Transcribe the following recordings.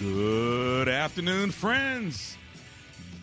Good afternoon, friends.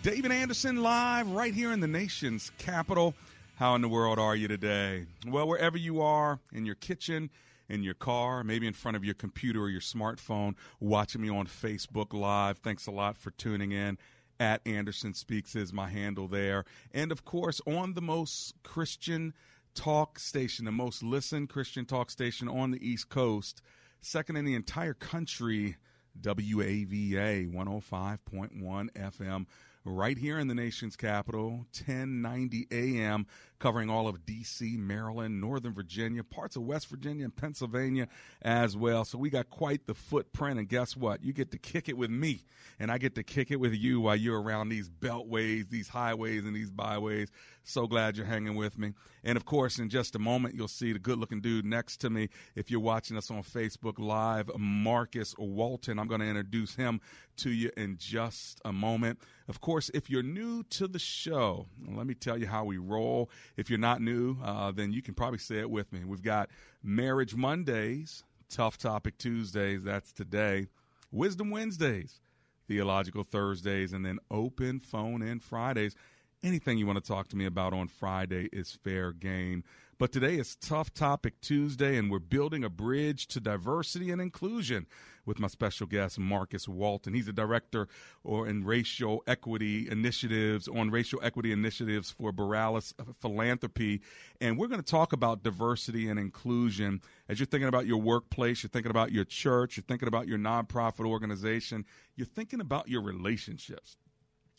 David Anderson live right here in the nation's capital. How in the world are you today? Well, wherever you are, in your kitchen, in your car, maybe in front of your computer or your smartphone, watching me on Facebook Live. Thanks a lot for tuning in. At Anderson Speaks is my handle there. And of course, on the most Christian talk station, the most listened Christian talk station on the East Coast, second in the entire country, WAVA 105.1 FM, right here in the nation's capital, 1090 AM, covering all of D.C., Maryland, Northern Virginia, parts of West Virginia, and Pennsylvania as well. So we got quite the footprint. And guess what? You get to kick it with me, and I get to kick it with you while you're around these beltways, these highways, and these byways. So glad you're hanging with me. And of course, in just a moment, you'll see the good looking dude next to me. If you're watching us on Facebook Live, Marcus Walton, I'm going to introduce him to you in just a moment. Of course, if you're new to the show, let me tell you how we roll. If you're not new, uh, then you can probably say it with me. We've got Marriage Mondays, Tough Topic Tuesdays, that's today, Wisdom Wednesdays, Theological Thursdays, and then Open Phone In Fridays. Anything you want to talk to me about on Friday is fair game. But today is Tough Topic Tuesday, and we're building a bridge to diversity and inclusion with my special guest, Marcus Walton. He's a director or in racial equity initiatives, on racial equity initiatives for Borealis Philanthropy. And we're going to talk about diversity and inclusion as you're thinking about your workplace, you're thinking about your church, you're thinking about your nonprofit organization, you're thinking about your relationships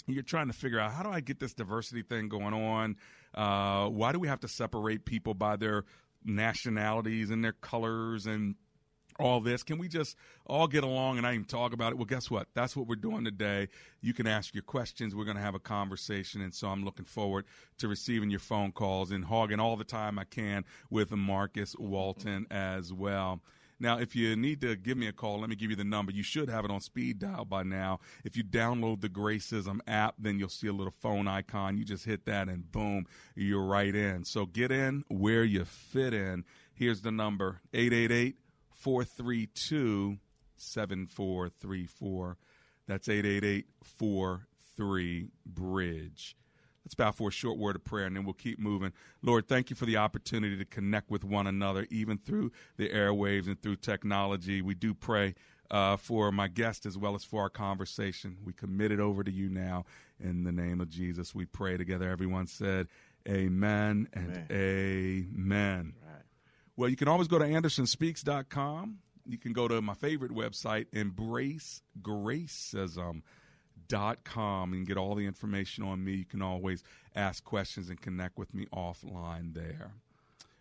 you're trying to figure out how do I get this diversity thing going on? Uh, why do we have to separate people by their nationalities and their colors and all this? Can we just all get along and I even talk about it? Well, guess what? That's what we're doing today. You can ask your questions. We're going to have a conversation. And so I'm looking forward to receiving your phone calls and hogging all the time I can with Marcus Walton as well. Now, if you need to give me a call, let me give you the number. You should have it on speed dial by now. If you download the Gracism app, then you'll see a little phone icon. You just hit that and boom, you're right in. So get in where you fit in. Here's the number 888 432 7434. That's 888 43 Bridge. Let's bow for a short word of prayer and then we'll keep moving. Lord, thank you for the opportunity to connect with one another, even through the airwaves and through technology. We do pray uh, for my guest as well as for our conversation. We commit it over to you now. In the name of Jesus, we pray together. Everyone said, Amen and amen. amen. Well, you can always go to andersonspeaks.com. You can go to my favorite website, Embrace Gracism dot com and get all the information on me. You can always ask questions and connect with me offline there.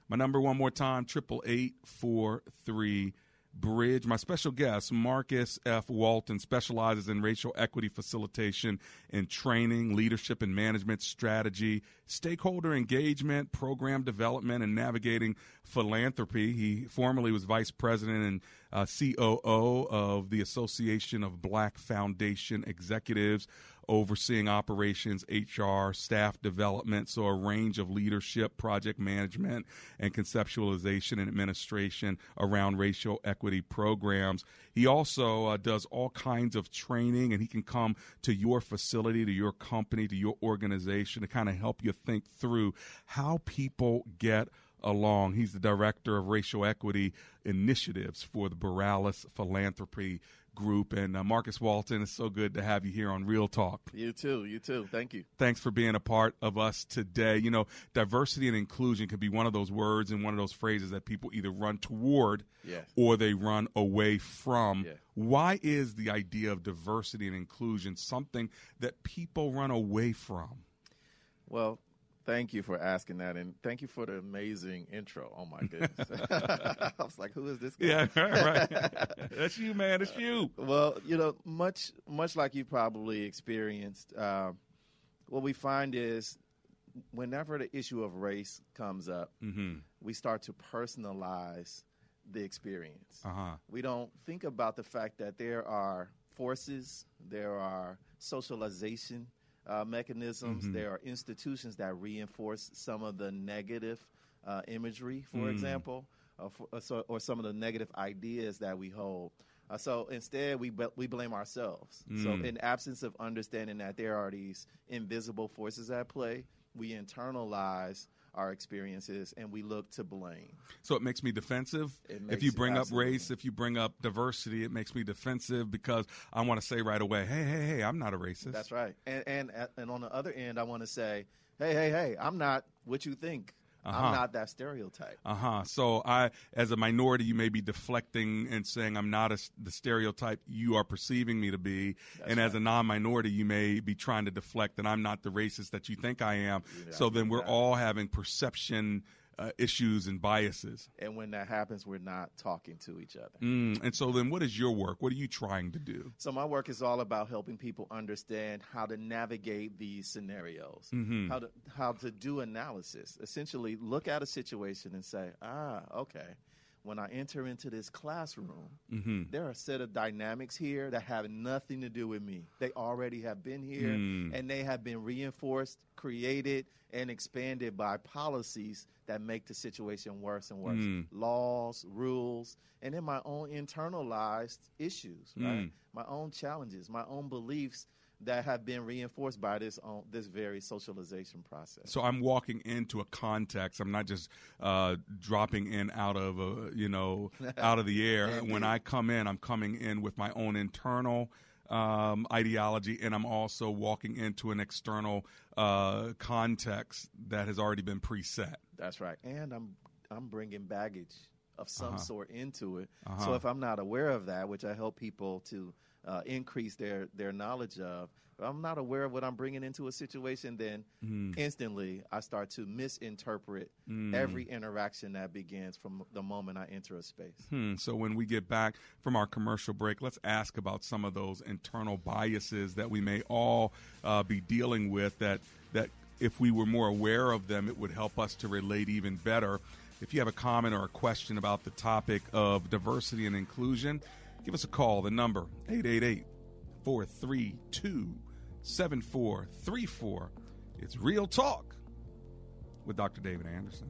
My number one more time, triple eight four three Bridge. My special guest, Marcus F. Walton, specializes in racial equity facilitation and training, leadership and management strategy, stakeholder engagement, program development, and navigating philanthropy. He formerly was vice president and uh, COO of the Association of Black Foundation Executives, overseeing operations, HR, staff development, so a range of leadership, project management, and conceptualization and administration around racial equity programs. He also uh, does all kinds of training, and he can come to your facility, to your company, to your organization to kind of help you think through how people get along. He's the director of racial equity initiatives for the Borealis Philanthropy Group. And uh, Marcus Walton, it's so good to have you here on Real Talk. You too. You too. Thank you. Thanks for being a part of us today. You know, diversity and inclusion could be one of those words and one of those phrases that people either run toward yes. or they run away from. Yeah. Why is the idea of diversity and inclusion something that people run away from? Well, Thank you for asking that, and thank you for the amazing intro. Oh my goodness, I was like, "Who is this?" Guy? Yeah, right. That's you, man. It's you. Well, you know, much much like you probably experienced, uh, what we find is whenever the issue of race comes up, mm-hmm. we start to personalize the experience. Uh-huh. We don't think about the fact that there are forces, there are socialization uh, mechanisms. Mm-hmm. There are institutions that reinforce some of the negative uh, imagery, for Mm. example, uh, for, uh, so, or some of the negative ideas that we hold. Uh, so instead, we we blame ourselves. So Mm. in absence of understanding that there are these invisible forces at play, we internalize our experiences and we look to blame. So it makes me defensive. It if you bring up race, if you bring up diversity, it makes me defensive because I want to say right away, hey, hey, hey, I'm not a racist. That's right. And and and on the other end, I want to say, hey, hey, hey, I'm not what you think. Uh-huh. I'm not that stereotype. Uh huh. So I, as a minority, you may be deflecting and saying I'm not a, the stereotype you are perceiving me to be, and as a non-minority, you may be trying to deflect that I'm not the racist that you think I am. so then we're all having perception uh, issues and biases. And when that happens, we're not talking to each other. Mm, and so then, what is your work? What are you trying to do? So my work is all about helping people understand how to navigate these scenarios, Mm-hmm. how to how to do analysis. Essentially, look at a situation and say, ah, okay. When I enter into this classroom, Mm-hmm. there are a set of dynamics here that have nothing to do with me. They already have been here, Mm. and they have been reinforced, created, and expanded by policies that make the situation worse and worse. Mm. Laws, rules, and then my own internalized issues, right? Mm. My own challenges, my own beliefs that have been reinforced by this on this very socialization process. So I'm walking into a context. I'm not just uh, dropping in out of uh, you know out of the air. when I come in, I'm coming in with my own internal um, ideology, and I'm also walking into an external uh, context that has already been preset. That's right. And I'm I'm bringing baggage of some Uh-huh. sort into it. Uh-huh. So if I'm not aware of that, which I help people to uh, increase their their knowledge of, if I'm not aware of what I'm bringing into a situation, then Mm. instantly I start to misinterpret every interaction that begins from the moment I enter a space. Hmm. So when we get back from our commercial break, let's ask about some of those internal biases that we may all uh, be dealing with. That that if we were more aware of them, it would help us to relate even better. If you have a comment or a question about the topic of diversity and inclusion, give us a call. The number 888 432 7434. It's Real Talk with Dr. David Anderson.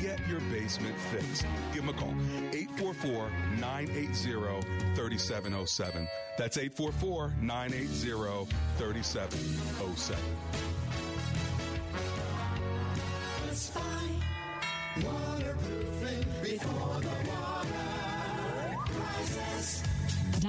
get your basement fixed. Give them a call 844 980 3707. That's 844 980 3707. Waterproofing before the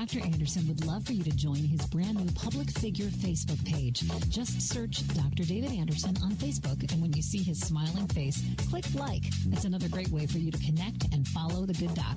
Dr. Anderson would love for you to join his brand new public figure Facebook page. Just search Dr. David Anderson on Facebook, and when you see his smiling face, click like. It's another great way for you to connect and follow the good doc.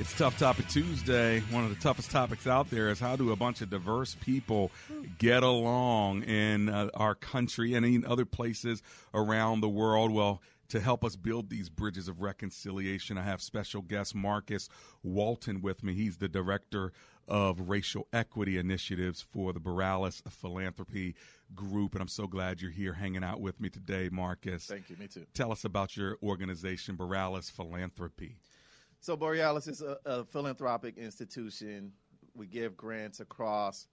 It's Tough Topic Tuesday. One of the toughest topics out there is how do a bunch of diverse people get along in uh, our country and in other places around the world? Well, to help us build these bridges of reconciliation, I have special guest Marcus Walton with me. He's the director of racial equity initiatives for the Borealis Philanthropy Group. And I'm so glad you're here hanging out with me today, Marcus. Thank you. Me too. Tell us about your organization, Borealis Philanthropy. So Borealis is a, a, philanthropic institution. We give grants across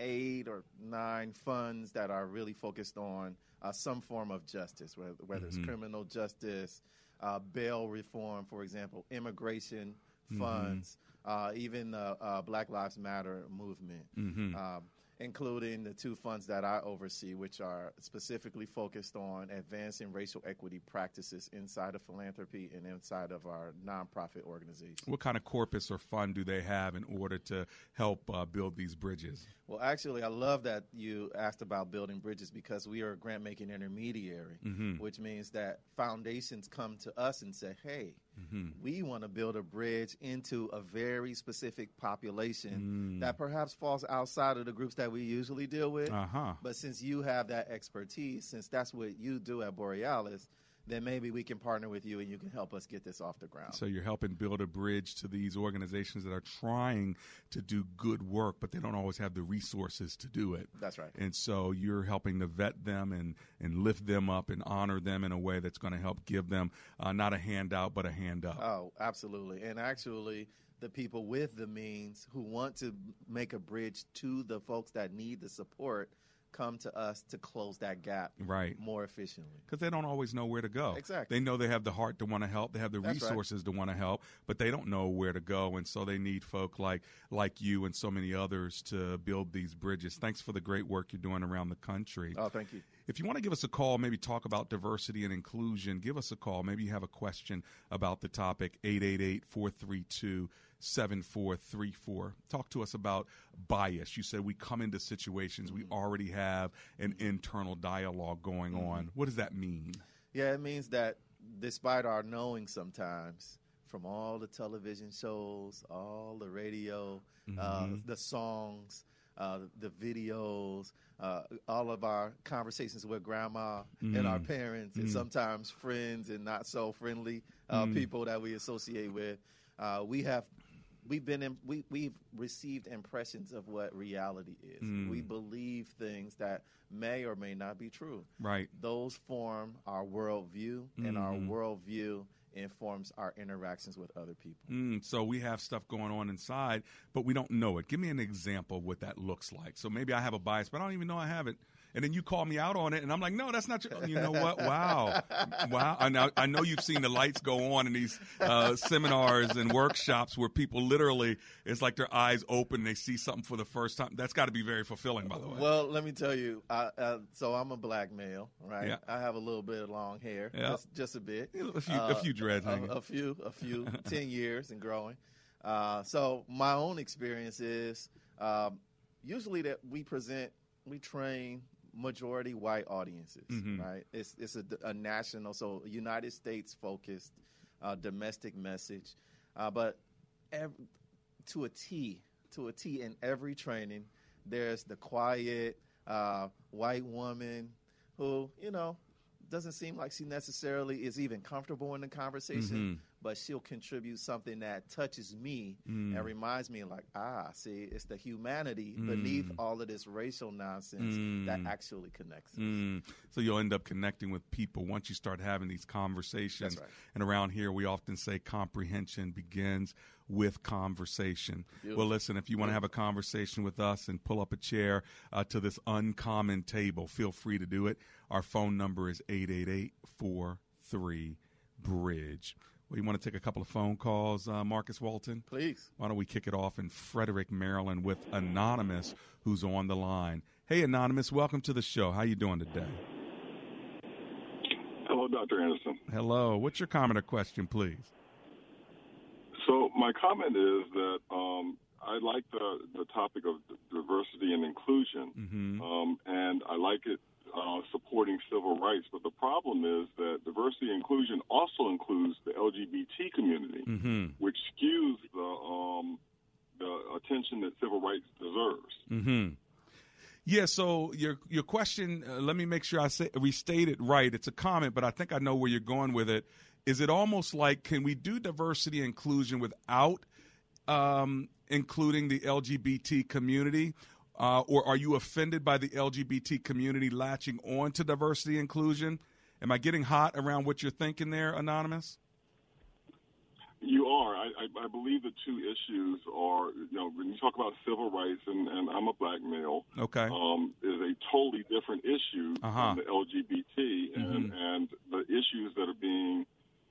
eight or nine funds that are really focused on uh, some form of justice, whether, whether mm-hmm. it's criminal justice, uh, bail reform, for example, immigration mm-hmm. funds, uh, even the uh, Black Lives Matter movement. Mm-hmm. Including the two funds that I oversee, which are specifically focused on advancing racial equity practices inside of philanthropy and inside of our nonprofit organization. What kind of corpus or fund do they have in order to help uh, build these bridges? Well, actually, I love that you asked about building bridges because we are a grant making intermediary, mm-hmm. which means that foundations come to us and say, hey, mm-hmm. we want to build a bridge into a very specific population mm. that perhaps falls outside of the groups that we usually deal with. Uh-huh. But since you have that expertise, since that's what you do at Borealis, then maybe we can partner with you and you can help us get this off the ground. So you're helping build a bridge to these organizations that are trying to do good work, but they don't always have the resources to do it. That's right. And so you're helping to vet them and, and lift them up and honor them in a way that's going to help give them uh, not a handout, but a hand up. Oh, absolutely. And actually, the people with the means who want to make a bridge to the folks that need the support – come to us to close that gap right. more efficiently. Because they don't always know where to go. Exactly. They know they have the heart to want to help. They have the That's resources right. to want to help but they don't know where to go and so they need folk like like you and so many others to build these bridges. Thanks for the great work you're doing around the country. Oh thank you if you want to give us a call, maybe talk about diversity and inclusion, give us a call. Maybe you have a question about the topic, 888 432 7434. Talk to us about bias. You said we come into situations, we already have an internal dialogue going mm-hmm. on. What does that mean? Yeah, it means that despite our knowing sometimes from all the television shows, all the radio, uh, mm-hmm. uh, the songs, uh, the videos, uh, all of our conversations with grandma mm. and our mm. parents, mm. and sometimes friends and not so friendly uh, mm. people that we associate with. Uh, we have we've been in, we we've received impressions of what reality is. Mm. We believe things that may or may not be true. Right. Those form our worldview, mm. and our mm-hmm. worldview informs our interactions with other people. Mm, so we have stuff going on inside, but we don't know it. Give me an example of what that looks like. So maybe I have a bias, but I don't even know I have it and then you call me out on it, and I'm like, no, that's not true. You know what? Wow, wow. I know, I know you've seen the lights go on in these uh, seminars and workshops where people literally, it's like their eyes open, they see something for the first time. That's got to be very fulfilling, by the way. Well, let me tell you. I, uh, so I'm a black male, right? Yeah. I have a little bit of long hair, yeah. just, just a bit, a few, uh, a few dreads, a, a, few, a few, ten years and growing. Uh, so my own experience is um, usually that we present, we train majority white audiences, mm-hmm. right? It's it's a, a, national, so United States focused, uh, domestic message, uh, but every, to a T, to a T in every training. There's the quiet uh, white woman who, you know, doesn't seem like she necessarily is even comfortable in the conversation, Mhm. but she'll contribute something that touches me Mm. and reminds me, like, ah, see, it's the humanity beneath Mm. all of this racial nonsense that Mm. actually connects. Mm. So you'll end up connecting with people once you start having these conversations. Right. And around here, we often say comprehension begins with conversation. Beautiful. Well, listen, if you want to have a conversation with us and pull up a chair uh, to this uncommon table, feel free to do it. Our phone number is 888 43 Bridge. Well, you want to take a couple of phone calls, uh, Marcus Walton? Please. Why don't we kick it off in Frederick, Maryland, with Anonymous, who's on the line. Hey, Anonymous, welcome to the show. How you doing today? Hello, Dr. Anderson. Hello. What's your comment or question, please? So my comment is that um, I like the the topic of diversity and inclusion, Mm-hmm. um, and I like it uh, supporting civil rights. But the problem is that diversity and inclusion also includes the LGBT community, Mm-hmm. which skews the um, the attention that civil rights deserves. Mm-hmm. Yeah. So your your question. Uh, let me make sure I say restate it right. It's a comment, but I think I know where you're going with it. Is it almost like can we do diversity and inclusion without um, including the LGBT community? Uh, or are you offended by the LGBT community latching on to diversity and inclusion? Am I getting hot around what you're thinking there, Anonymous? You are. I, I, I believe the two issues are, you know, when you talk about civil rights, and, and I'm a black male, Okay. um, is a totally different issue Uh-huh. from the LGBT and, Mhm. and the issues that are being,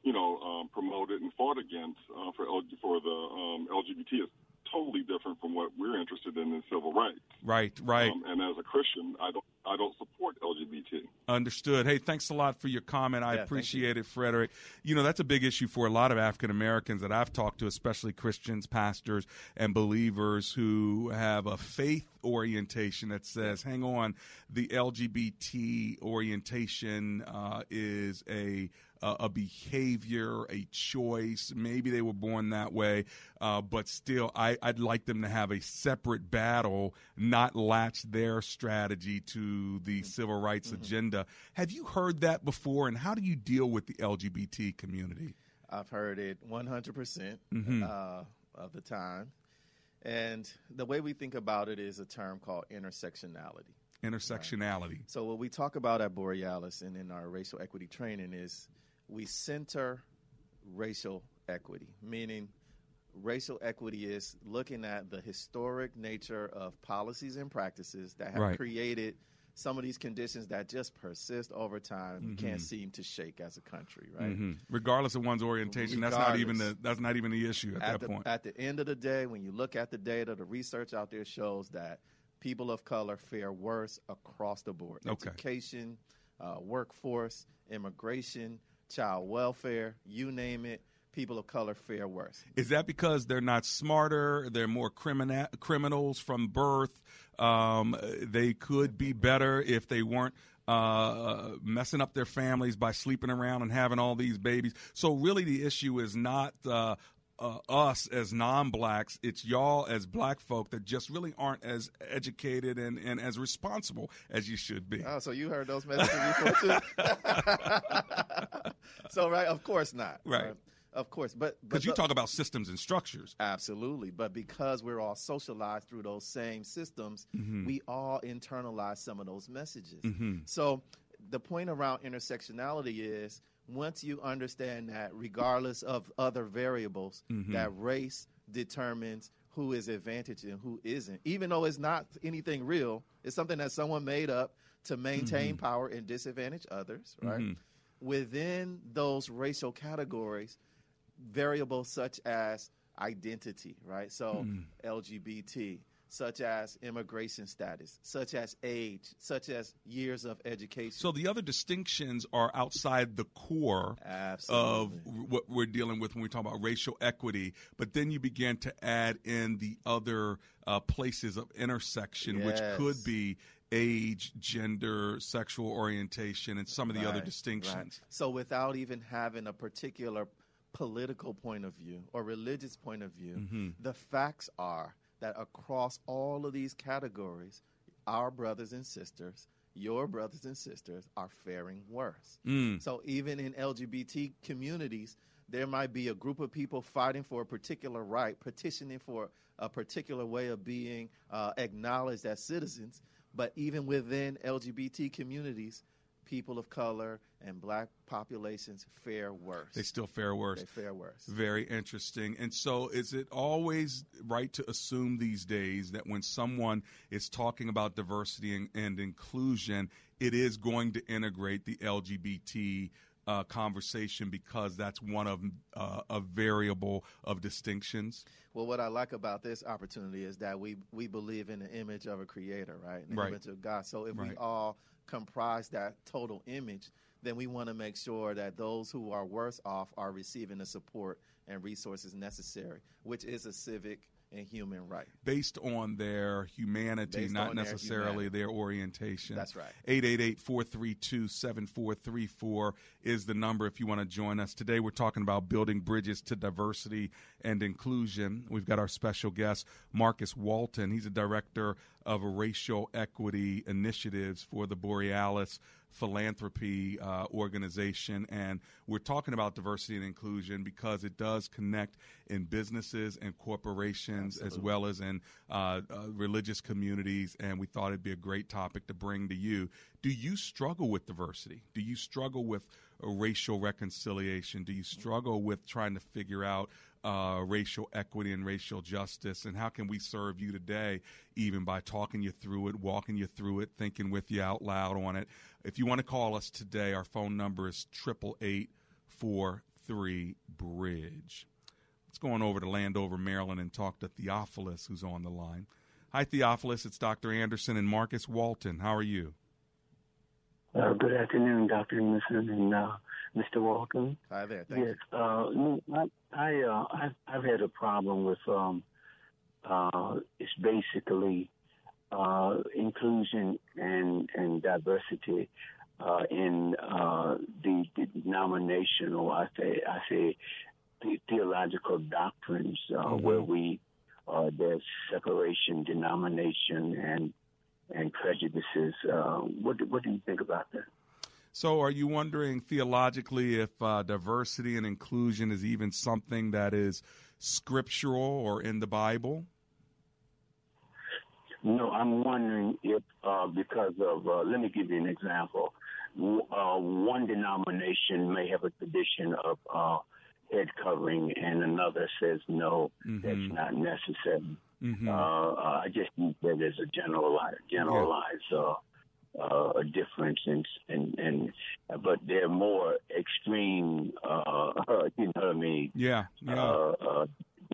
you know, um, promoted and fought against uh, for L- for the um, LGBT is totally different from what we're interested in in civil rights. Right. Right. Um, and as a Christian, I don't I don't support LGBT. Understood. Hey, thanks a lot for your comment. I Yeah, appreciate it, Frederick. You know, that's a big issue for a lot of African Americans that I've talked to, especially Christians, pastors, and believers who have a faith orientation that says, hang on, the LGBT orientation uh, is a a a behavior, a choice. Maybe they were born that way, uh, but still, I, I'd like them to have a separate battle, not latch their strategy to the civil rights agenda. Have you heard that before, and how do you deal with the LGBT community? I've heard it 100% Mhm. uh, of the time. And the way we think about it is a term called intersectionality. Intersectionality. So, what we talk about at Borealis and in our racial equity training is we center racial equity, meaning racial equity is looking at the historic nature of policies and practices that have Right. created some of these conditions that just persist over time. We can't seem to shake as a country, right? Mhm. Regardless of one's orientation, that's not even the that's not even the issue at, at that the, point. At the end of the day, when you look at the data, the research out there shows that people of color fare worse across the board. Okay. Education, uh, workforce, immigration, child welfare, you name it, people of color fare worse. Is that because they're not smarter? They're more crimina- criminals from birth. Um, they could be better if they weren't uh, messing up their families by sleeping around and having all these babies. So really, the issue is not. Uh, uh, us as non-blacks, it's y'all as black folk that just really aren't as educated and, and as responsible as you should be. Oh, so you heard those messages before too? so right, of course not. Right. Of course, but Because you talk about systems and structures. Absolutely. But because we're all socialized through those same systems, Mhm. we all internalize some of those messages. Mhm. So the point around intersectionality is once you understand that regardless of other variables, Mhm. that race determines who is advantaged and who isn't. Even though it's not anything real, it's something that someone made up to maintain Mhm. power and disadvantage others, right? Mhm. Within those racial categories, variables such as identity, right? So Mm. LGBT, such as immigration status, such as age, such as years of education. So the other distinctions are outside the core Absolutely. of what we're dealing with when we talk about racial equity. But then you begin to add in the other uh, places of intersection, which could be age, gender, sexual orientation, and some of the other Right, right. distinctions. So without even having a particular political point of view or religious point of view, Mhm. the facts are that across all of these categories, our brothers and sisters, your brothers and sisters, are faring worse. Mm. So even in LGBT communities, there might be a group of people fighting for a particular right, petitioning for a particular way of being uh, acknowledged as citizens. But even within LGBT communities, people of color and black populations fare worse. They still fare worse. They fare worse. Very interesting. And so, is it always right to assume these days that when someone is talking about diversity and, and inclusion, it is going to integrate the LGBT uh, conversation because that's one of uh, a variable of distinctions? Well, what I like about this opportunity is that we we believe in the image of a creator, right? The Right. image of God. So if we all comprise that total image, then we want to make sure that those who are worse off are receiving the support and resources necessary, which is a civic and human right. Based on their humanity, Based not on their necessarily humanity. their orientation. That's right. 888 432 7434 is the number if you want to join us. Today we're talking about building bridges to diversity and inclusion. We've got our special guest, Marcus Walton. He's a director of racial equity initiatives for the Borealis philanthropy uh, organization. And we're talking about diversity and inclusion because it does connect in businesses and corporations as well as in uh, uh, religious communities. And we thought it'd be a great topic to bring to you. Do you struggle with diversity? Do you struggle with racial reconciliation? Do you struggle with trying to figure out uh, racial equity and racial justice? And how can we serve you today, even by talking you through it, walking you through it, thinking with you out loud on it? If you want to call us today, our phone number is triple eight four three bridge. Let's go on over to Landover, Maryland, and talk to Theophilus, who's on the line. Hi, Theophilus. It's Dr. Anderson and Marcus Walton. How are you? Uh, good afternoon, Dr. Anderson and uh, Mr. Walton. Hi there. Thank yes, uh, I, I, uh, I've, I've had a problem with um, uh, it's basically uh, inclusion and and diversity uh, in uh, the, the denominational, I say, I say, the theological doctrines uh, where we uh, there's separation, denomination, and and prejudices. Uh, what what do you think about that? So, are you wondering theologically if uh, diversity and inclusion is even something that is scriptural or in the Bible? No, I'm wondering if uh, because of uh, let me give you an example. Uh, one denomination may have a tradition of uh, head covering, and another says no, that's not necessary. Mhm. Uh, uh, I just use that as a general generalize, generalize uh, a difference, in, and and but they're more extreme. Uh, you know what I mean? Yeah, yeah. Uh, uh,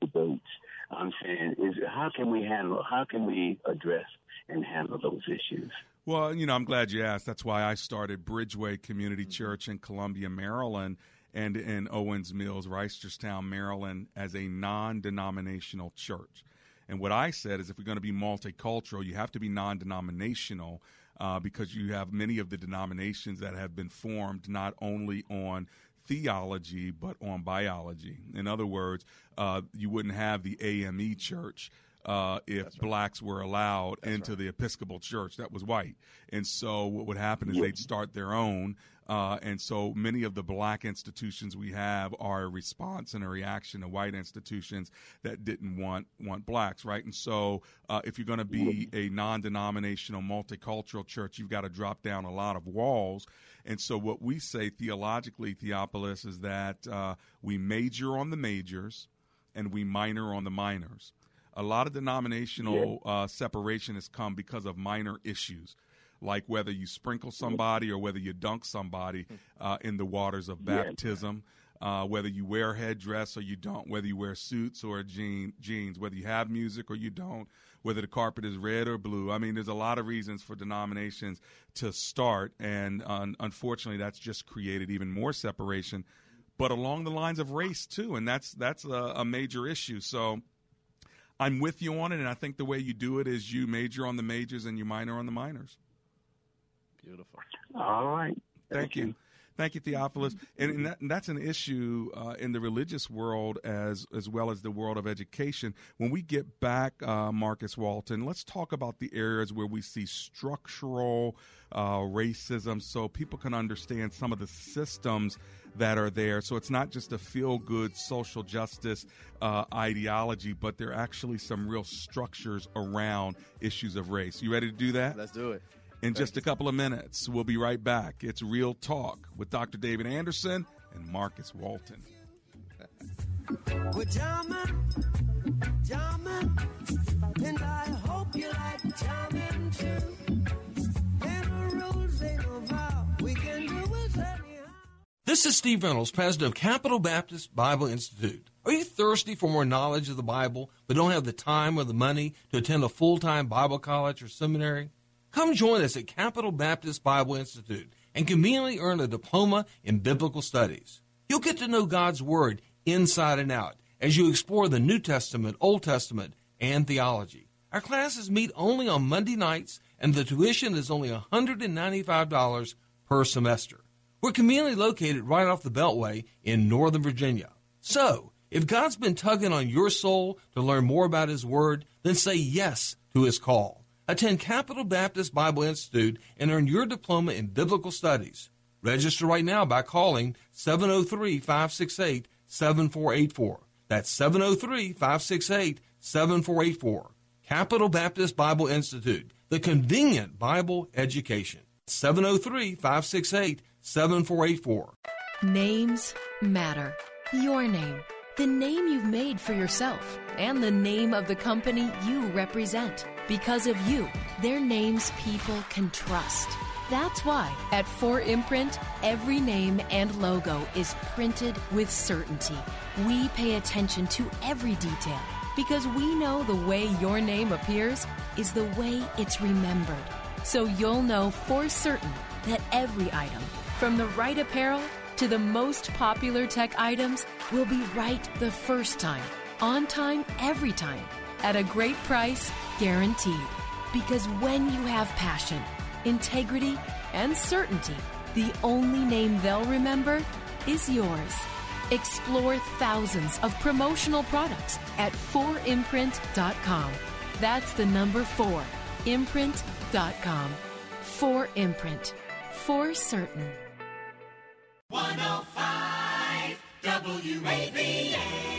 debates. I'm saying is how can we handle? How can we address and handle those issues? Well, you know, I'm glad you asked. That's why I started Bridgeway Community Church in Columbia, Maryland, and in Owings Mills, Reisterstown, Maryland, as a non denominational church. And what I said is if we're going to be multicultural, you have to be non denominational uh, because you have many of the denominations that have been formed not only on theology but on biology. In other words, uh, you wouldn't have the AME church uh, if blacks were allowed into the Episcopal Church that was white. And so what would happen is they'd start their own. Uh, and so many of the black institutions we have are a response and a reaction to white institutions that didn't want want blacks, right? And so uh, if you're going to be a non-denominational, multicultural church, you've got to drop down a lot of walls. And so what we say theologically, Theopolis, is that uh, we major on the majors and we minor on the minors. A lot of denominational uh, separation has come because of minor issues, like whether you sprinkle somebody or whether you dunk somebody uh, in the waters of Yeah. baptism, uh, whether you wear a headdress or you don't, whether you wear suits or jean, jeans, whether you have music or you don't, whether the carpet is red or blue. I mean, there's a lot of reasons for denominations to start, and un unfortunately, that's just created even more separation. But along the lines of race too, and that's that's a, a major issue. So. I'm with you on it, and I think the way you do it is you major on the majors and you minor on the minors. Beautiful. All right. Thank, you. Thank you, Theophilus. And, and, that, and that's an issue uh, in the religious world as as well as the world of education. When we get back, uh, Marcus Walton, let's talk about the areas where we see structural uh, racism, so people can understand some of the systems that are there. So it's not just a feel good social justice uh, ideology, but there are actually some real structures around issues of race. You ready to do that? Let's do it in just a couple of minutes. We'll be right back. It's Real Talk with Dr. David Anderson and Marcus Walton. and I hope you like too. This is Steve Reynolds, president of Capital Baptist Bible Institute. Are you thirsty for more knowledge of the Bible, but don't have the time or the money to attend a full time Bible college or seminary? Come join us at Capital Baptist Bible Institute and conveniently earn a diploma in biblical studies. You'll get to know God's Word inside and out as you explore the New Testament, Old Testament, and theology. Our classes meet only on Monday nights, and the tuition is only $195 per semester. We're conveniently located right off the Beltway in Northern Virginia. So, if God's been tugging on your soul to learn more about His Word, then say yes to His call. Attend Capital Baptist Bible Institute and earn your diploma in biblical studies. Register right now by calling 703 568 7484. That's 703 568 7484. Capital Baptist Bible Institute, the convenient Bible education. 703 568 7484. Names matter. Your name, the name you've made for yourself, and the name of the company you represent. Because of you, their names people can trust. That's why at 4imprint, every name and logo is printed with certainty. We pay attention to every detail because we know the way your name appears is the way it's remembered. So you'll know for certain that every item, from the right apparel to the most popular tech items, will be right the first time, on time, every time at a great price, guaranteed. Because when you have passion, integrity, and certainty, the only name they'll remember is yours. Explore thousands of promotional products at 4imprint.com. That's the number 4, imprint.com. 4imprint. For certain. 105 WAVA.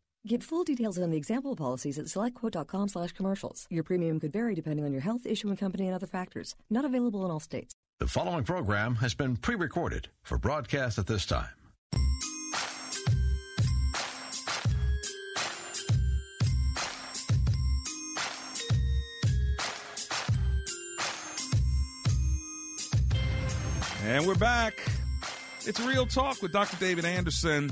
Get full details on the example policies at selectquote.com slash commercials. Your premium could vary depending on your health, issuing company, and other factors. Not available in all states. The following program has been pre-recorded for broadcast at this time. And we're back. It's Real Talk with Dr. David Anderson.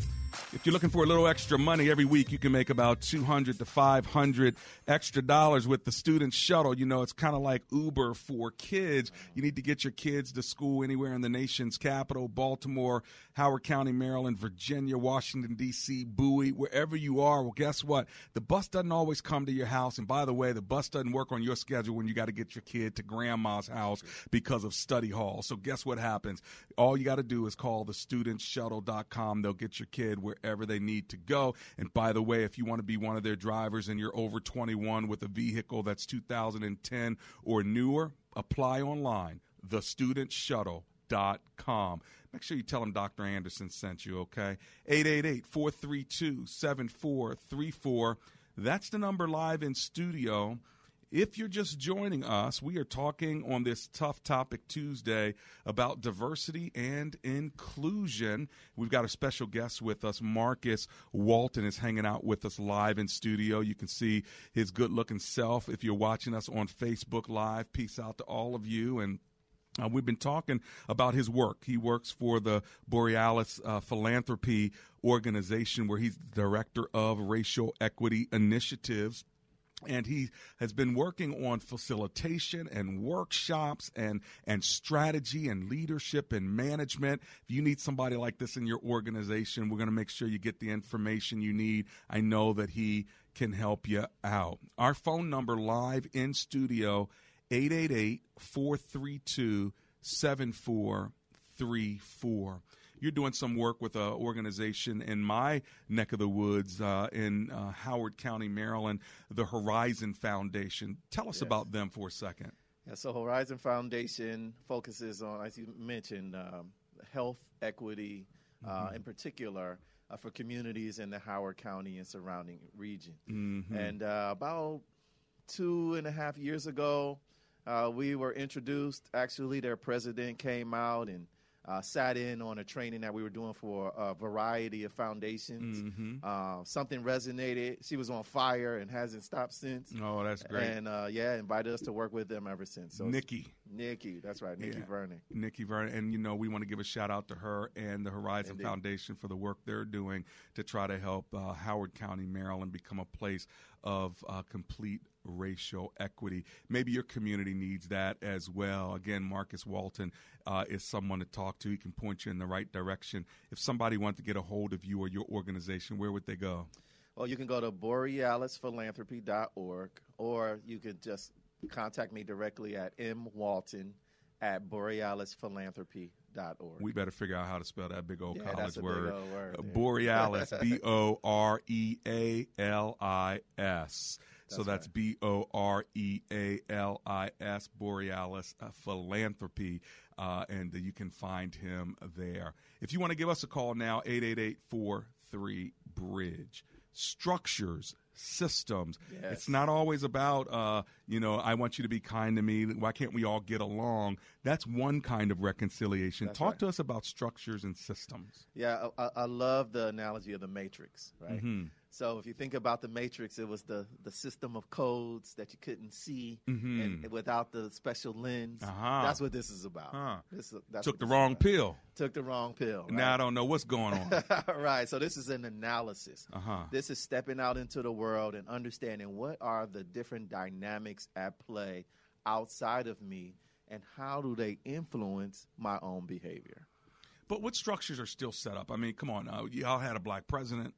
If you're looking for a little extra money every week, you can make about 200 to 500 extra dollars with the student shuttle. You know, it's kind of like Uber for kids. You need to get your kids to school anywhere in the nation's capital, Baltimore, Howard County, Maryland, Virginia, Washington, D.C., Bowie, wherever you are. Well, guess what? The bus doesn't always come to your house. And by the way, the bus doesn't work on your schedule when you got to get your kid to grandma's house because of study hall. So guess what happens? All you got to do is call the studentshuttle.com. They'll get your kid where wherever they need to go. And by the way, if you want to be one of their drivers and you're over 21 with a vehicle that's 2010 or newer, apply online, thestudentshuttle.com. Make sure you tell them Dr. Anderson sent you, okay? 888 432 7434 That's the number live in studio. If you're just joining us, we are talking on this Tough Topic Tuesday about diversity and inclusion. We've got a special guest with us. Marcus Walton is hanging out with us live in studio. You can see his good looking self if you're watching us on Facebook Live. Peace out to all of you. And uh, we've been talking about his work. He works for the Borealis uh, Philanthropy Organization, where he's director of racial equity initiatives and he has been working on facilitation and workshops and and strategy and leadership and management. If you need somebody like this in your organization we're going to make sure you get the information you need. I know that he can help you out. Our phone number live in studio 888-432-7434 you're doing some work with an organization in my neck of the woods uh, in uh, Howard County, Maryland, the Horizon Foundation. Tell us Yes. about them for a second. Yeah, so Horizon Foundation focuses on, as you mentioned, um, health equity, uh, Mhm. in particular uh, for communities in the Howard County and surrounding region. Mhm. And uh, about two and a half years ago, uh, we were introduced. Actually, their president came out and uh, sat in on a training that we were doing for a variety of foundations. Mhm. Uh, something resonated. She was on fire and hasn't stopped since. Oh, that's great. And uh, yeah, invited us to work with them ever since. So Nikki. Nikki, that's right, Nikki Yeah. Vernick. Nikki Vernick. And, you know, we want to give a shout out to her and the Horizon Indeed. Foundation for the work they're doing to try to help uh, Howard County, Maryland become a place of uh, complete racial equity. Maybe your community needs that as well. Again, Marcus Walton uh, is someone to talk to. He can point you in the right direction. If somebody wanted to get a hold of you or your organization, where would they go? Well, you can go to borealisphilanthropy.org or you can just contact me directly at mwalton at borealisphilanthropy.org. We better figure out how to spell that big old Yeah, college that's a big word. old word. Borealis, B O R E A L I S. So That's B O R E A L I S, Borealis uh, Philanthropy, uh, and you can find him there. If you want to give us a call now, 888 43 Bridge. Structures, systems. Yes. It's not always about, uh, you know, I want you to be kind to me. Why can't we all get along? That's one kind of reconciliation. That's Talk right. to us about structures and systems. Yeah, I, I- love the analogy of the matrix, right? Mhm. So if you think about the matrix, it was the, the system of codes that you couldn't see Mhm. and without the special lens. Uh-huh. That's what this is about. Huh. This Took the wrong about. pill. Took the wrong pill. Now I don't know what's going on. right. So this is an analysis. Uh-huh. This is stepping out into the world and understanding what are the different dynamics at play outside of me and how do they influence my own behavior. But what structures are still set up? I mean, come on, uh, y'all had a black president.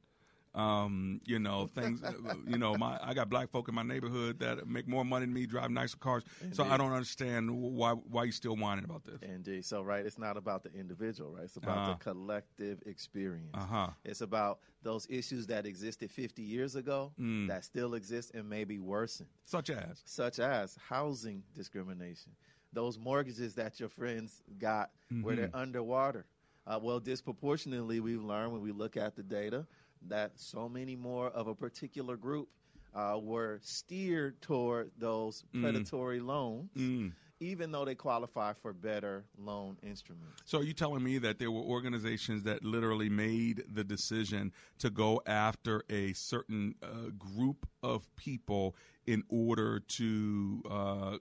Um, you know things. uh, you know, my I got black folk in my neighborhood that make more money than me, drive nicer cars. So I don't understand why why you still whining about this. Indeed. So, right, it's not about the individual, right? It's about Uh-huh. the collective experience. Uh-huh. It's about those issues that existed 50 years ago Mm. that still exist and maybe worsen. Such as? Such as housing discrimination. Those mortgages that your friends got where they're underwater. Uh, well, disproportionately, we've learned when we look at the data that so many more of a particular group uh, were steered toward those Mm. predatory loans, Mm. Even though they qualify for better loan instruments. So are you telling me that there were organizations that literally made the decision to go after a certain uh, group of people in order to uh,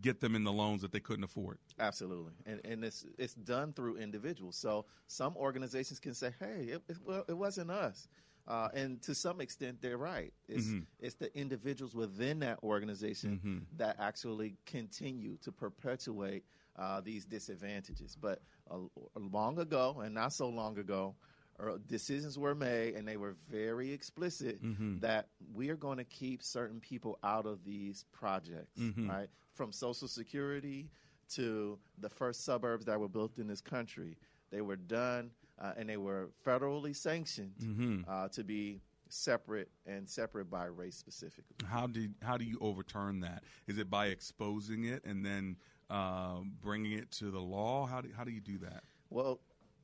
get them in the loans that they couldn't afford? Absolutely, and and it's it's done through individuals. So some organizations can say, "Hey, it, it, well, it wasn't us," uh, and to some extent, they're right. It's Mhm. it's the individuals within that organization Mhm. that actually continue to perpetuate uh, these disadvantages. But uh, long ago, and not so long ago. uh, Decisions were made, and they were very explicit Mhm. that we are going to keep certain people out of these projects, Mhm. right? From Social Security to the first suburbs that were built in this country. They were done uh, and they were federally sanctioned Mhm. uh, to be separate and separate by race specifically. How do how do you overturn that? Is it by exposing it and then uh, bringing it to the law? How do how do you do that? Well,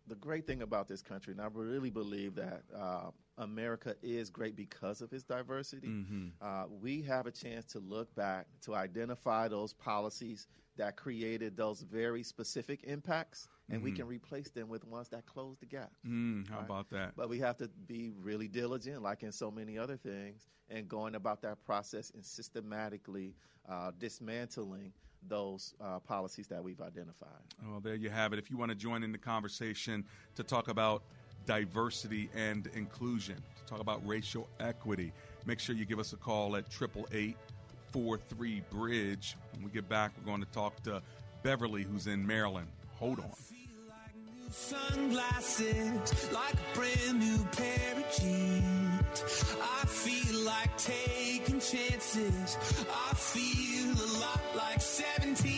the great thing about this country, and I really believe that uh, America is great because of its diversity. Mhm. Uh, we have a chance to look back to identify those policies that created those very specific impacts, and we Mhm. can replace them with ones that close the gap. Mm, how Right. about that? But we have to be really diligent, like in so many other things, and going about that process and systematically uh, dismantling those uh, policies that we've identified. Well, there you have it. If you want to join in the conversation to talk about diversity and inclusion, to talk about racial equity, make sure you give us a call at 888 43 Bridge. When we get back, we're going to talk to Beverly, who's in Maryland. Hold on. Sunglasses like a brand new pair of jeans. I feel like taking chances. I feel a lot like 17.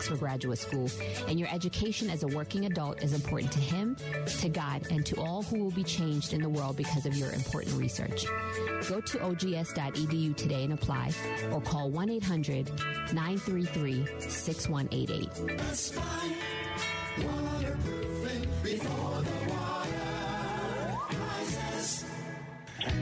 For graduate School, and your education as a working adult is important to him, to God, and to all who will be changed in the world because of your important research. Go to ogs.edu today and apply, or call 1 800 933 6188.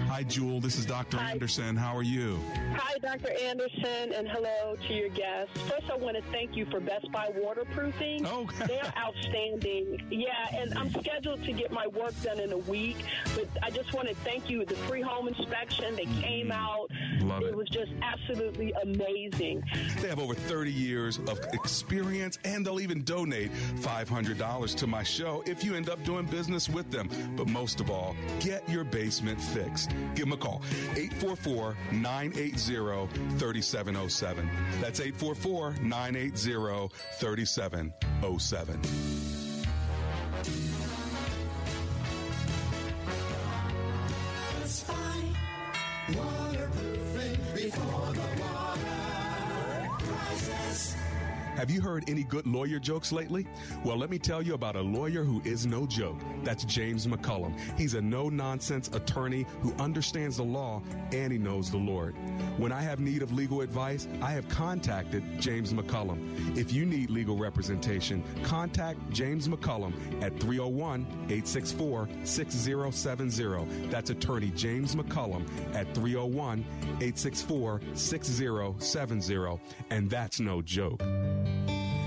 Hi, Jewel. This is Dr. Anderson. How are you? Hi, Dr. Anderson, and hello to your guests. First, I want to thank you for Best Buy waterproofing. Oh, they are outstanding. Yeah, and I'm scheduled to get my work done in a week, but I just want to thank you. The free home inspection, they came mm-hmm. out. Love it. was just absolutely amazing. They have over 30 years of experience and they'll even donate $500 to my show if you end up doing business with them. But most of all, get your basement fixed. Give them a call 844 980 3707. That's 844 980 3707. Have you heard any good lawyer jokes lately? Well, let me tell you about a lawyer who is no joke. That's James McCullum. He's a no nonsense attorney who understands the law and he knows the Lord. When I have need of legal advice, I have contacted James McCullum. If you need legal representation, contact James McCullum at 301 864 6070. That's attorney James McCullum at 301 864 6070. And that's no joke.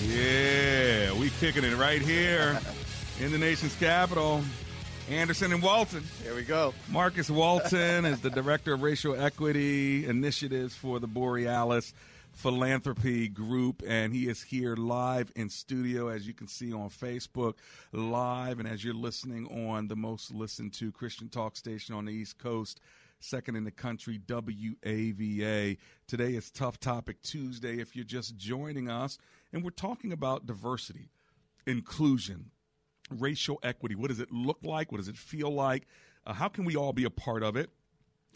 Yeah, we kicking it right here in the nation's capital. Anderson and Walton. Here we go. Marcus Walton is the director of racial equity initiatives for the Borealis Philanthropy Group, and he is here live in studio, as you can see on Facebook, live, and as you're listening on the most listened to Christian talk station on the East Coast, second in the country, WAVA. Today is Tough Topic Tuesday. If you're just joining us, and we're talking about diversity, inclusion, racial equity. What does it look like? What does it feel like? Uh, how can we all be a part of it?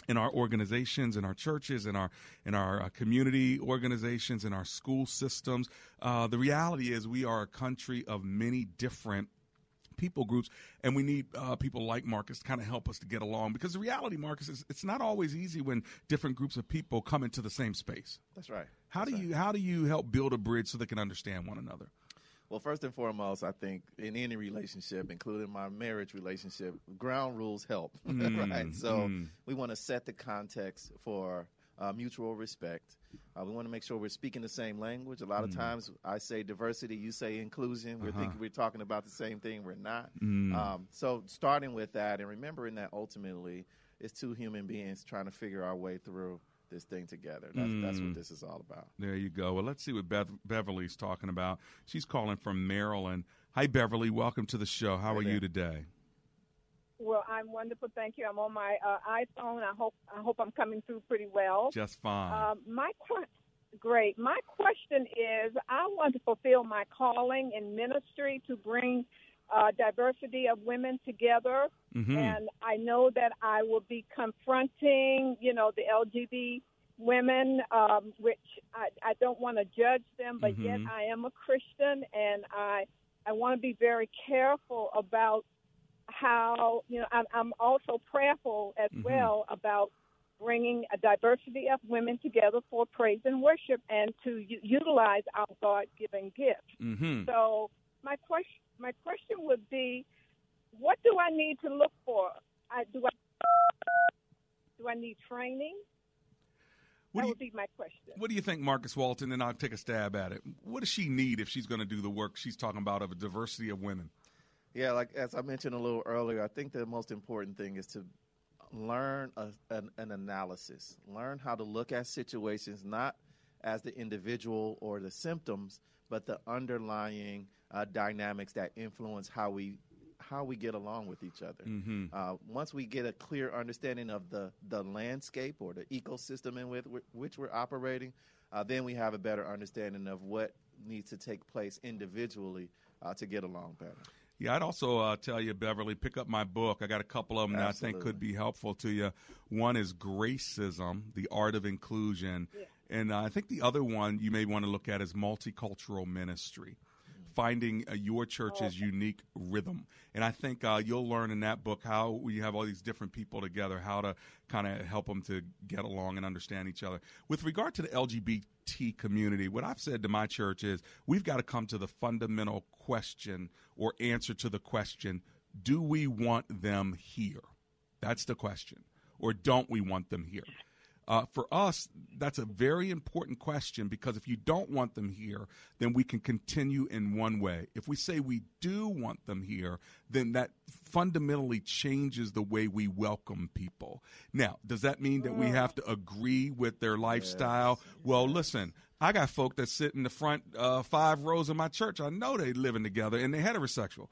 in our organizations, in our churches, in our in our uh, community organizations, in our school systems. Uh, the reality is, we are a country of many different people groups, and we need uh, people like Marcus to kind of help us to get along. Because the reality, Marcus, is it's not always easy when different groups of people come into the same space. That's right. How do you how do you help build a bridge so they can understand one another? Well, first and foremost, I think in any relationship, including my marriage relationship, ground rules help. Mm, right. So mm. we want to set the context for uh, mutual respect. Uh, we want to make sure we're speaking the same language. A lot of Mm. times, I say diversity, you say inclusion. We're Uh-huh. thinking we're talking about the same thing. We're not. Mm. Um, so starting with that and remembering that ultimately it's two human beings trying to figure our way through this thing together. That's, that's Mm. what this is all about. There you go. Well, let's see what Bev- Beverly's talking about. She's calling from Maryland. Hi, Beverly. Welcome to the show. How are you today? Well, I'm wonderful. Thank you. I'm on my uh, iPhone. I hope I hope I'm coming through pretty well. Just fine. Um, my great. My question is, I want to fulfill my calling in ministry to bring uh, diversity of women together, Mhm. and I know that I will be confronting, you know, the LGBT women, um, which I, I don't want to judge them, but yet Mhm. I am a Christian, and I I want to be very careful about how you know I'm, I'm also prayerful as Mhm. well about bringing a diversity of women together for praise and worship and to u- utilize our God-given gifts. Mm-hmm. So my question my question would be, what do I need to look for? I, do I do I need training? What that do would be my question. What do you think, Marcus Walton? And I'll take a stab at it. What does she need if she's going to do the work she's talking about of a diversity of women? Yeah, like as I mentioned a little earlier, I think the most important thing is to learn a, an, an analysis. Learn how to look at situations not as the individual or the symptoms, but the underlying uh, dynamics that influence how we how we get along with each other. Mhm. Uh, once we get a clear understanding of the the landscape or the ecosystem in with, which we're operating, uh, then we have a better understanding of what needs to take place individually uh, to get along better. Yeah, I'd also uh, tell you, Beverly, pick up my book. I got a couple of them that I think could be helpful to you. One is Gracism, The Art of Inclusion. And uh, I think the other one you may want to look at is Multicultural Ministry, finding uh, your church's unique rhythm. And I think uh, you'll learn in that book how you have all these different people together, how to kind of help them to get along and understand each other. With regard to the LGBT community, what I've said to my church is we've got to come to the fundamental question or answer to the question do we want them here? That's the question. Or don't we want them here? Uh, for us, that's a very important question because if you don't want them here, then we can continue in one way. If we say we do want them here, then that fundamentally changes the way we welcome people. Now, does that mean that we have to agree with their lifestyle? Well, listen, I got folk that sit in the front uh, five rows of my church. I know they living together and they're heterosexual.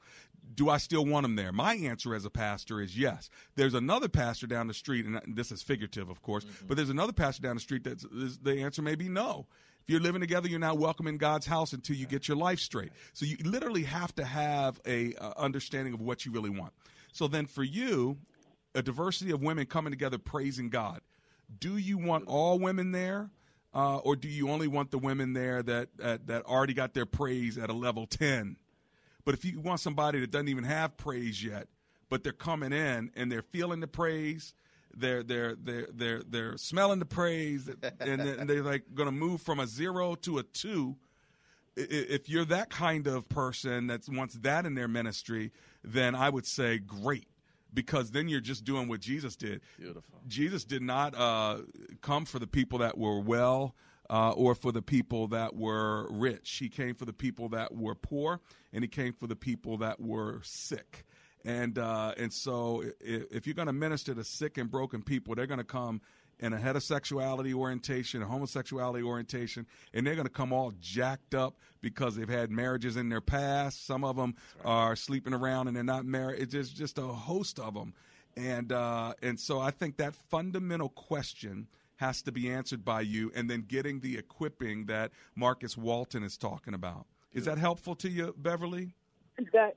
Do I still want them there? My answer as a pastor is yes. There's another pastor down the street, and this is figurative, of course, but there's another pastor down the street that's is- the answer may be no. If you're living together, you're not welcome in God's house until you get your life straight. So you literally have to have a uh, understanding of what you really want. So then, for you, a diversity of women coming together praising God. Do you want all women there, uh, or do you only want the women there that, that that already got their praise at a level ten? But if you want somebody that doesn't even have praise yet, but they're coming in and they're feeling the praise, they're they're they're they're they're smelling the praise, and they're, and they're like going to move from a zero to a two. If you're that kind of person that wants that in their ministry, then I would say great, because then you're just doing what Jesus did. Beautiful. Jesus did not uh, come for the people that were well uh, or for the people that were rich. He came for the people that were poor, and he came for the people that were sick. And uh, and so, if, if you're going to minister to sick and broken people, they're going to come in a heterosexuality orientation, a homosexuality orientation, and they're going to come all jacked up because they've had marriages in their past. Some of them are sleeping around and they're not married. It's just, just a host of them. And uh, and so I think that fundamental question has to be answered by you, and then getting the equipping that Marcus Walton is talking about. Is that helpful to you, Beverly? That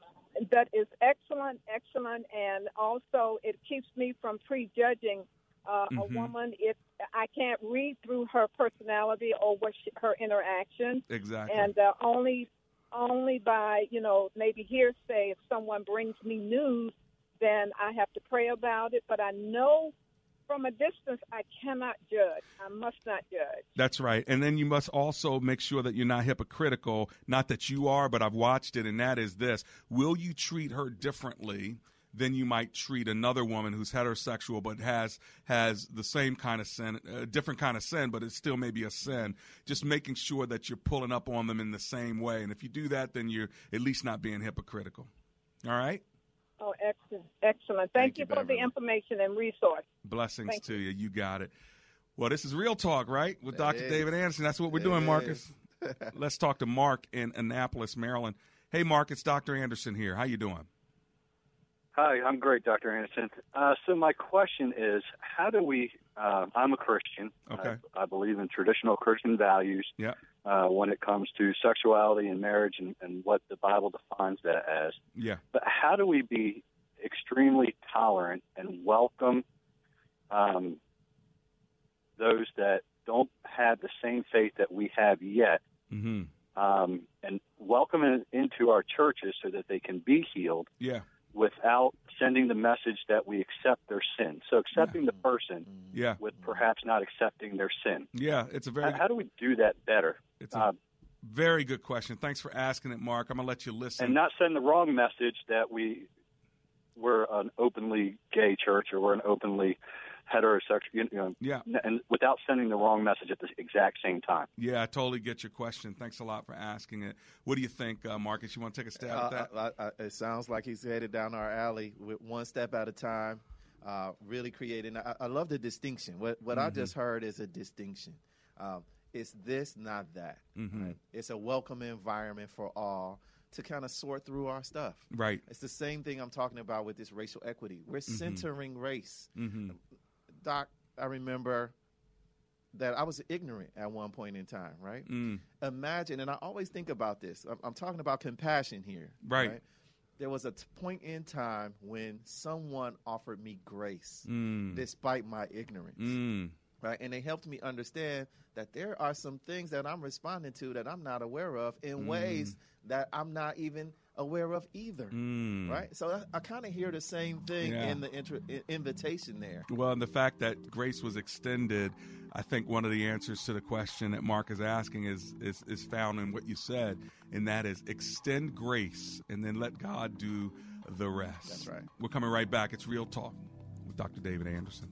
that is excellent, excellent, and also it keeps me from prejudging uh, Mhm. a woman if I can't read through her personality or what she, her interactions. Exactly. And uh, only only by, you know, maybe hearsay. If someone brings me news, then I have to pray about it. But I know from a distance I cannot judge. I must not judge. That's right. And then you must also make sure that you're not hypocritical. Not that you are, but I've watched it, and that is this Will you treat her differently? Than you might treat another woman who's heterosexual but has has the same kind of sin, a different kind of sin, but it still may be a sin. Just making sure that you're pulling up on them in the same way, and if you do that, then you're at least not being hypocritical. All right. Oh, excellent, excellent. Thank, Thank you, you, for the Beverly. information and resource. Blessings Thank to you. You got it. Well, this is Real Talk, right? With Dr. is. David Anderson. That's what we're It doing, is. Marcus. Let's talk to Mark in Annapolis, Maryland. Hey, Mark, it's Dr. Anderson here. How you doing? Hi, I'm great, Dr. Anderson. Uh, so my question is, how do we? Uh, I'm a Christian. Okay. I, I believe in traditional Christian values Yeah. Uh, when it comes to sexuality and marriage and, and what the Bible defines that as. Yeah. But how do we be extremely tolerant and welcome um, those that don't have the same faith that we have yet, Mm-hmm. um, and welcome it into our churches so that they can be healed? Yeah. without sending the message that we accept their sin. So accepting the person Yeah. with perhaps not accepting their sin. Yeah. It's a very How, how do we do that better? It's a Uh, very good question. Thanks for asking it, Mark. I'm gonna let you listen. and not send the wrong message that we we're an openly gay church or we're an openly heterosexual, you know, Yeah. and without sending the wrong message at the exact same time. yeah, I totally get your question. Thanks a lot for asking it. What do you think, uh, Marcus? You want to take a stab Uh, at that? I, I, it sounds like he's headed down our alley with one step at a time, uh, really creating. I, I love the distinction. What what I Mhm. just heard is a distinction. Um, it's this, not that. Mhm. right? It's a welcome environment for all to kind of sort through our stuff. Right. It's the same thing I'm talking about with this racial equity. We're Mhm. centering race. Mm-hmm. Doc, I remember that I was ignorant at one point in time, right? Mm. Imagine, and I always think about this. I'm, I'm talking about compassion here, Right. There was a t- point in time when someone offered me grace Mm. despite my ignorance, Mm. Right? And they helped me understand that there are some things that I'm responding to that I'm not aware of in Mm. ways that I'm not even aware of either, Mm. right? So I, I kind of hear the same thing Yeah. in the intro, i- invitation there. Well, and the fact that grace was extended, I think one of the answers to the question that Mark is asking is, is, is found in what you said, and that is extend grace and then let God do the rest. That's right. We're coming right back. It's Real Talk with Dr. David Anderson.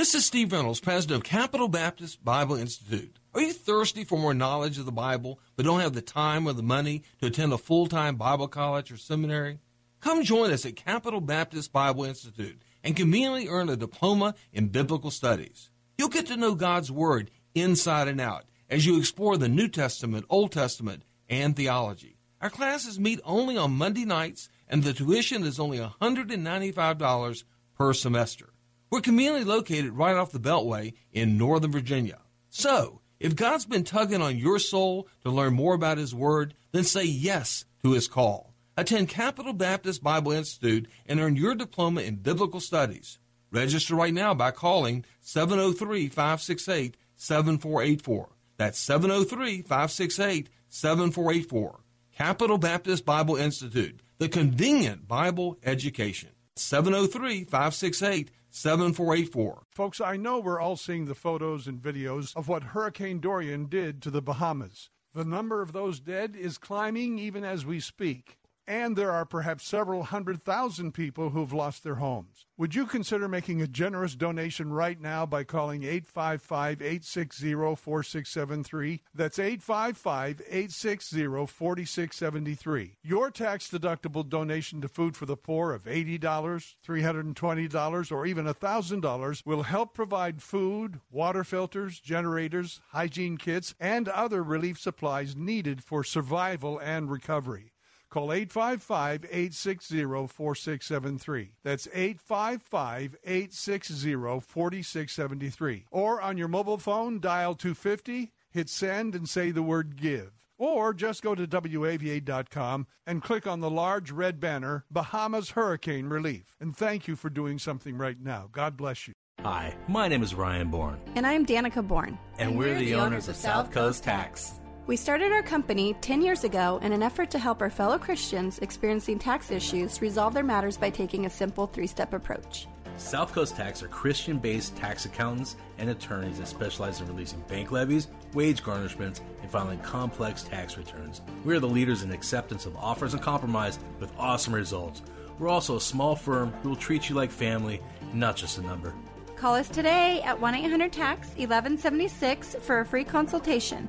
This is Steve Reynolds, president of Capital Baptist Bible Institute. Are you thirsty for more knowledge of the Bible, but don't have the time or the money to attend a full time Bible college or seminary? Come join us at Capital Baptist Bible Institute and conveniently earn a diploma in biblical studies. You'll get to know God's Word inside and out as you explore the New Testament, Old Testament, and theology. Our classes meet only on Monday nights, and the tuition is only $195 per semester. We're conveniently located right off the Beltway in Northern Virginia. So, if God's been tugging on your soul to learn more about His Word, then say yes to His call. Attend Capital Baptist Bible Institute and earn your diploma in biblical studies. Register right now by calling 703 568 7484. That's 703 568 7484. Capital Baptist Bible Institute, the convenient Bible education. 703 568 7484. Folks, I know we're all seeing the photos and videos of what Hurricane Dorian did to the Bahamas. The number of those dead is climbing even as we speak. And there are perhaps several hundred thousand people who've lost their homes. Would you consider making a generous donation right now by calling 855 860 4673? That's 855 860 4673. Your tax deductible donation to Food for the Poor of $80, $320, or even $1,000 will help provide food, water filters, generators, hygiene kits, and other relief supplies needed for survival and recovery. Call 855 860 4673. That's 855 860 4673. Or on your mobile phone, dial 250, hit send, and say the word give. Or just go to WAVA.com and click on the large red banner, Bahamas Hurricane Relief. And thank you for doing something right now. God bless you. Hi, my name is Ryan Bourne, And I'm Danica Bourne. and, we're, the, owners of South Coast Tax. We started our company 10 years ago in an effort to help our fellow Christians experiencing tax issues resolve their matters by taking a simple three step approach. South Coast Tax are Christian based tax accountants and attorneys that specialize in releasing bank levies, wage garnishments, and filing complex tax returns. We are the leaders in acceptance of offers and compromise with awesome results. We're also a small firm who will treat you like family, not just a number. Call us today at 1 800 TAX 1176 for a free consultation,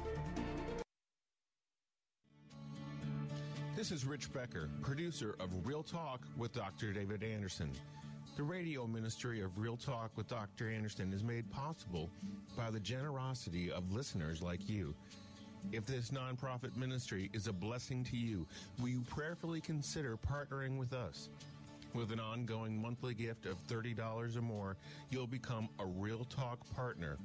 This is Rich Becker, producer of Real Talk with Dr. David Anderson. The radio ministry of Real Talk with Dr. Anderson is made possible by the generosity of listeners like you. If this nonprofit ministry is a blessing to you, will you prayerfully consider partnering with us? With an ongoing monthly gift of $30 or more, you'll become a Real Talk partner.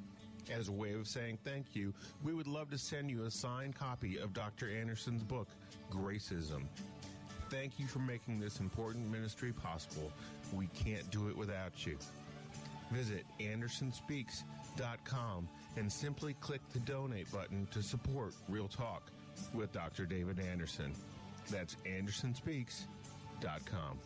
As a way of saying thank you, we would love to send you a signed copy of Dr. Anderson's book, Gracism. Thank you for making this important ministry possible. We can't do it without you. Visit AndersonSpeaks.com and simply click the donate button to support Real Talk with Dr. David Anderson. That's AndersonSpeaks.com.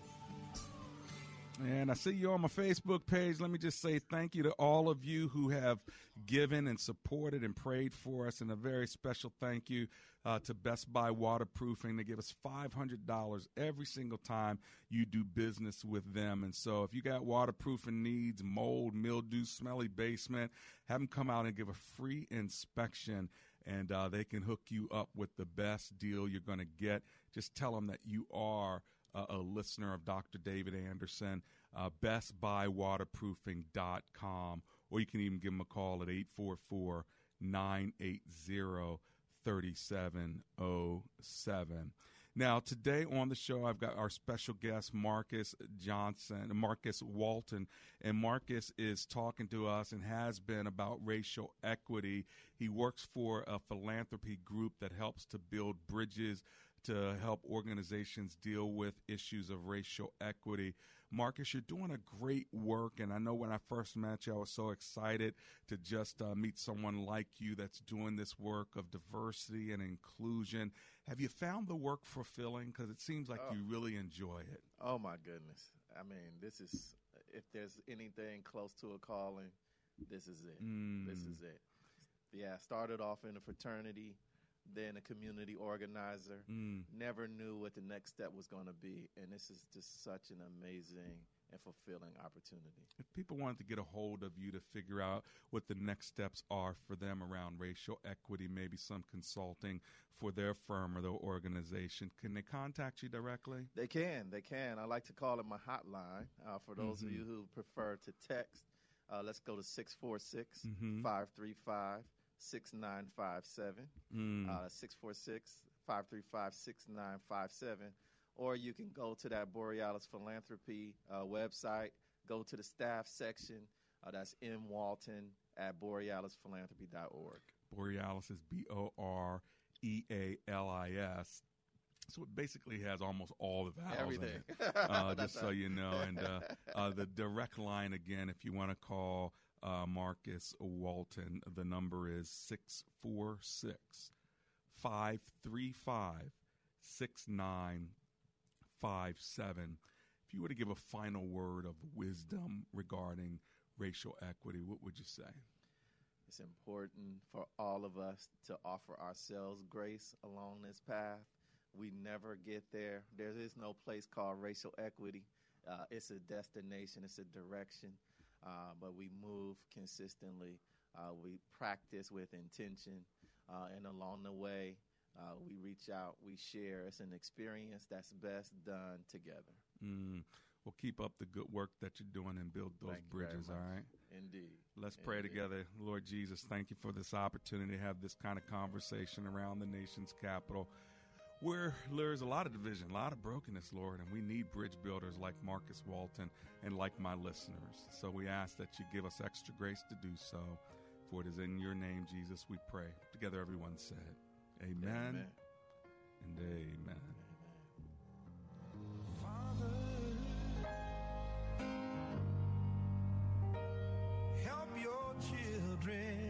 And I see you on my Facebook page. Let me just say thank you to all of you who have given and supported and prayed for us. And a very special thank you uh, to Best Buy Waterproofing. They give us $500 every single time you do business with them. And so if you got waterproofing needs, mold, mildew, smelly basement, have them come out and give a free inspection. And uh, they can hook you up with the best deal you're going to get. Just tell them that you are uh, a listener of Dr. David Anderson, uh, bestbuywaterproofing.com, or you can even give them a call at 844 980 3707. Now, today on the show, I've got our special guest, Marcus Johnson, Marcus Walton. And Marcus is talking to us and has been about racial equity. He works for a philanthropy group that helps to build bridges to help organizations deal with issues of racial equity. Marcus, you're doing a great work, and I know when I first met you, I was so excited to just uh, meet someone like you that's doing this work of diversity and inclusion. Have you found the work fulfilling? Because it seems like Oh. you really enjoy it. Oh my goodness! I mean, this is if there's anything close to a calling, this is it. This Mm. is it. Yeah, started off in a fraternity, then a community organizer. Mm. Never knew what the next step was going to be, and this is just such an amazing and fulfilling opportunity. If people wanted to get a hold of you to figure out what the next steps are for them around racial equity, maybe some consulting for their firm or their organization, can they contact you directly? They can, they can. I like to call it my hotline. Uh, for those Mhm. of you who prefer to text, uh, let's go to 646 Mhm. 535 6957. Mm. Uh, 646 535 6957. Or you can go to that Borealis Philanthropy uh, website, go to the staff section. Uh, that's M. Walton at borealisphilanthropy.org. Borealis is B O R E A L I S. So it basically has almost all the vowels Everything. in it. Uh, just so you know, and uh, uh, the direct line again, if you want to call uh, Marcus Walton, the number is 646 535 6957. If you were to give a final word of wisdom regarding racial equity, what would you say? It's important for all of us to offer ourselves grace along this path. We never get there. There is no place called racial equity. Uh, it's a destination, it's a direction, uh, but we move consistently. Uh, we practice with intention, uh, and along the way, uh, we reach out, we share. It's an experience that's best done together. Mm. Well, keep up the good work that you're doing and build those Thank bridges, all right? Indeed. Let's pray together. Lord Jesus, thank you for this opportunity to have this kind of conversation around the nation's capital where there's a lot of division, a lot of brokenness, Lord, and we need bridge builders like Marcus Walton and like my listeners. So we ask that you give us extra grace to do so. For it is in your name, Jesus, we pray. Together, everyone said, Amen, Amen. and amen. Help your children.